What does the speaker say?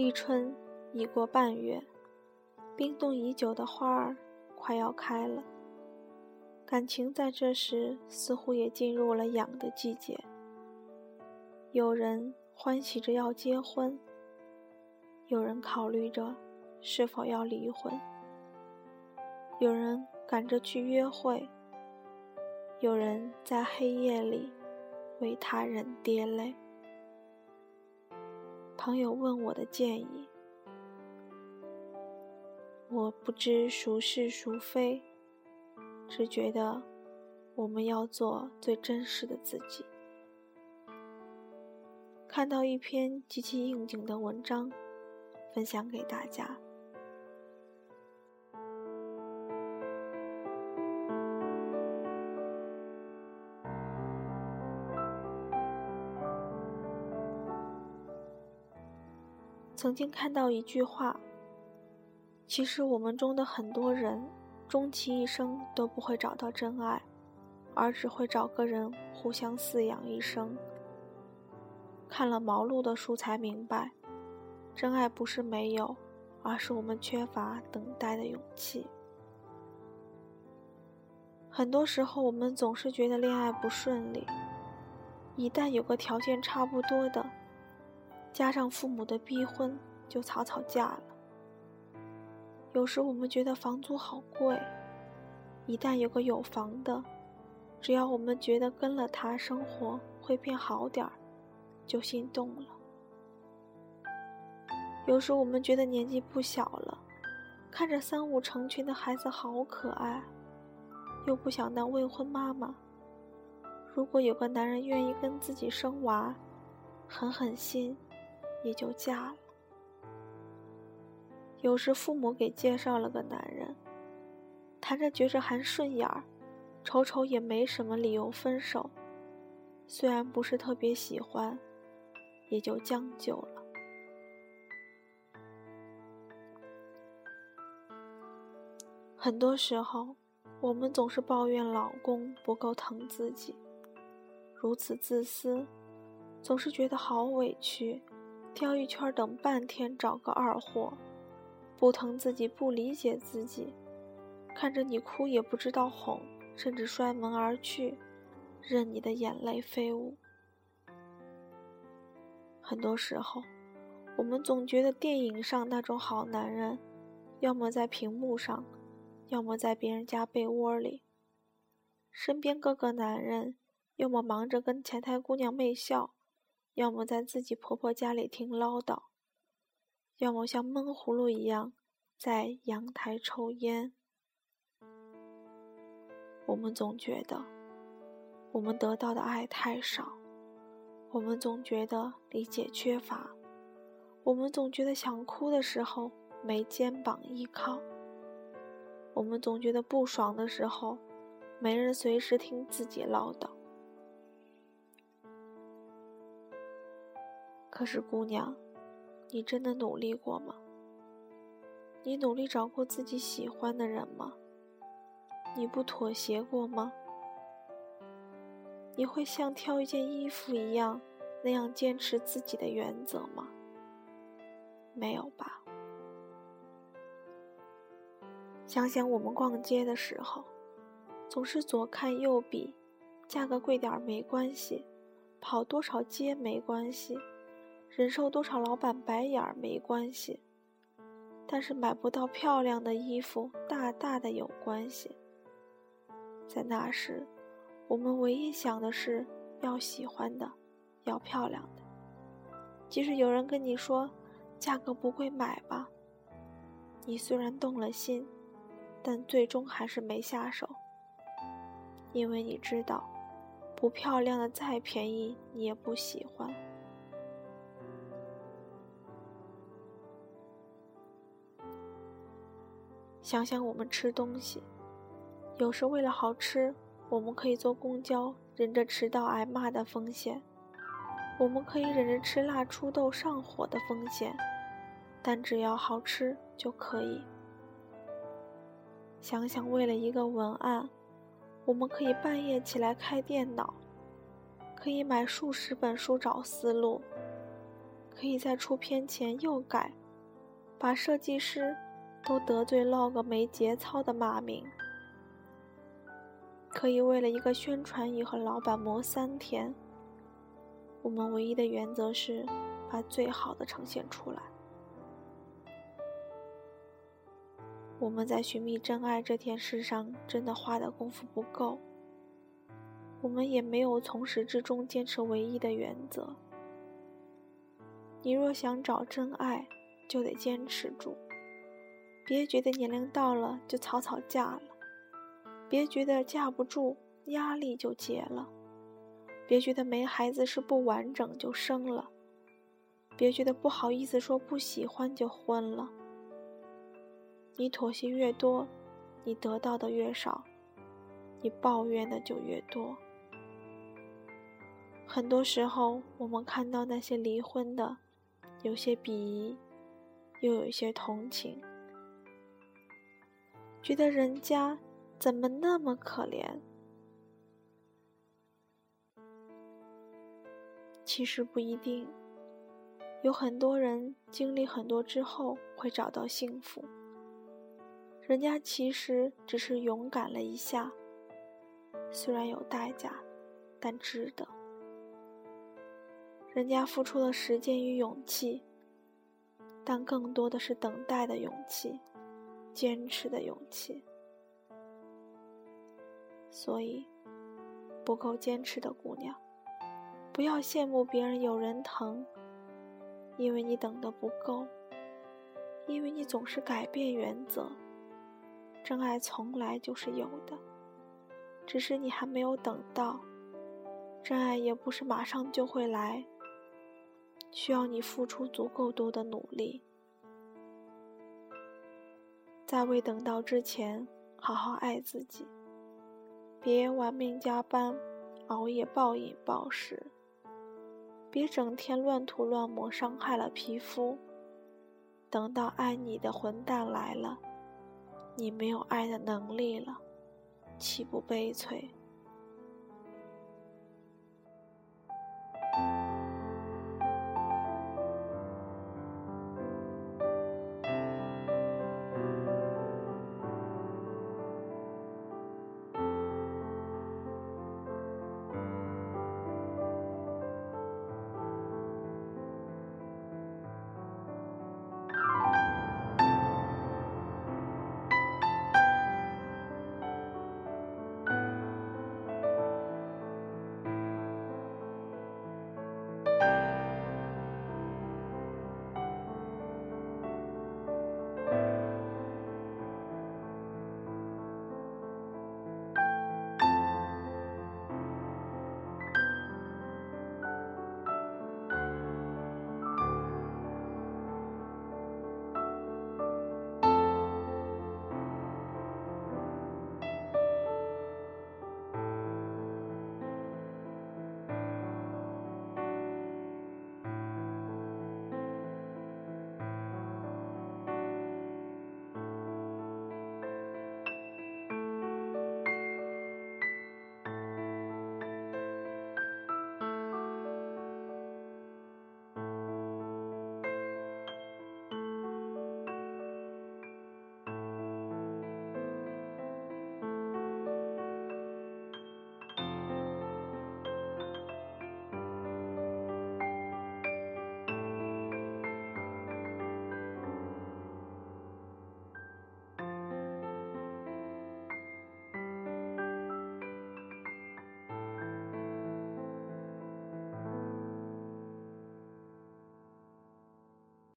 立春已过半月，冰冻已久的花儿快要开了。感情在这时似乎也进入了痒的季节。有人欢喜着要结婚，有人考虑着是否要离婚，有人赶着去约会，有人在黑夜里为他人跌泪。朋友问我的建议，我不知孰是孰非，只觉得我们要做最真实的自己。看到一篇极其应景的文章，分享给大家。曾经看到一句话：“其实我们中的很多人，终其一生都不会找到真爱，而只会找个人互相饲养一生。”看了毛路的书才明白，真爱不是没有，而是我们缺乏等待的勇气。很多时候，我们总是觉得恋爱不顺利，一旦有个条件差不多的。加上父母的逼婚，就草草嫁了。有时我们觉得房租好贵，一旦有个有房的，只要我们觉得跟了他生活会变好点儿，就心动了。有时我们觉得年纪不小了，看着三五成群的孩子好可爱，又不想当未婚妈妈。如果有个男人愿意跟自己生娃，狠狠心。也就嫁了。有时父母给介绍了个男人，谈着觉着还顺眼儿，瞅瞅也没什么理由分手。虽然不是特别喜欢，也就将就了。很多时候，我们总是抱怨老公不够疼自己，如此自私，总是觉得好委屈。挑一圈等半天找个二货，不疼自己不理解自己，看着你哭也不知道哄，甚至摔门而去，任你的眼泪飞舞。很多时候，我们总觉得电影上那种好男人，要么在屏幕上，要么在别人家被窝里，身边各个男人，要么忙着跟前台姑娘媚笑。要么在自己婆婆家里听唠叨，要么像闷葫芦一样在阳台抽烟。我们总觉得我们得到的爱太少，我们总觉得理解缺乏，我们总觉得想哭的时候没肩膀依靠，我们总觉得不爽的时候没人随时听自己唠叨。可是，姑娘，你真的努力过吗？你努力找过自己喜欢的人吗？你不妥协过吗？你会像挑一件衣服一样那样坚持自己的原则吗？没有吧。想想我们逛街的时候，总是左看右比，价格贵点没关系，跑多少街没关系。忍受多少老板白眼儿没关系，但是买不到漂亮的衣服，大大的有关系。在那时，我们唯一想的是要喜欢的，要漂亮的。即使有人跟你说价格不贵，买吧，你虽然动了心，但最终还是没下手，因为你知道，不漂亮的再便宜，你也不喜欢。想想我们吃东西，有时为了好吃，我们可以坐公交，忍着迟到挨骂的风险；我们可以忍着吃辣出痘上火的风险，但只要好吃就可以。想想为了一个文案，我们可以半夜起来开电脑，可以买数十本书找思路，可以在出片前又改，把设计师都得罪落个没节操的骂名。可以为了一个宣传语和老板磨三天。我们唯一的原则是把最好的呈现出来。我们在寻觅真爱这件事上真的花的功夫不够，我们也没有从始至终坚持唯一的原则。你若想找真爱，就得坚持住，别觉得年龄到了就草草嫁了，别觉得架不住压力就结了，别觉得没孩子是不完整就生了，别觉得不好意思说不喜欢就婚了。你妥协越多，你得到的越少，你抱怨的就越多。很多时候，我们看到那些离婚的，有些鄙夷，又有一些同情，觉得人家怎么那么可怜？其实不一定，有很多人经历很多之后会找到幸福。人家其实只是勇敢了一下，虽然有代价，但值得。人家付出了时间与勇气，但更多的是等待的勇气，坚持的勇气。所以，不够坚持的姑娘，不要羡慕别人有人疼，因为你等的不够，因为你总是改变原则。真爱从来就是有的，只是你还没有等到。真爱也不是马上就会来，需要你付出足够多的努力。在未等到之前，好好爱自己，别玩命加班、熬夜暴饮暴食，别整天乱涂乱抹，伤害了皮肤。等到爱你的混蛋来了。你没有爱的能力了，岂不悲催？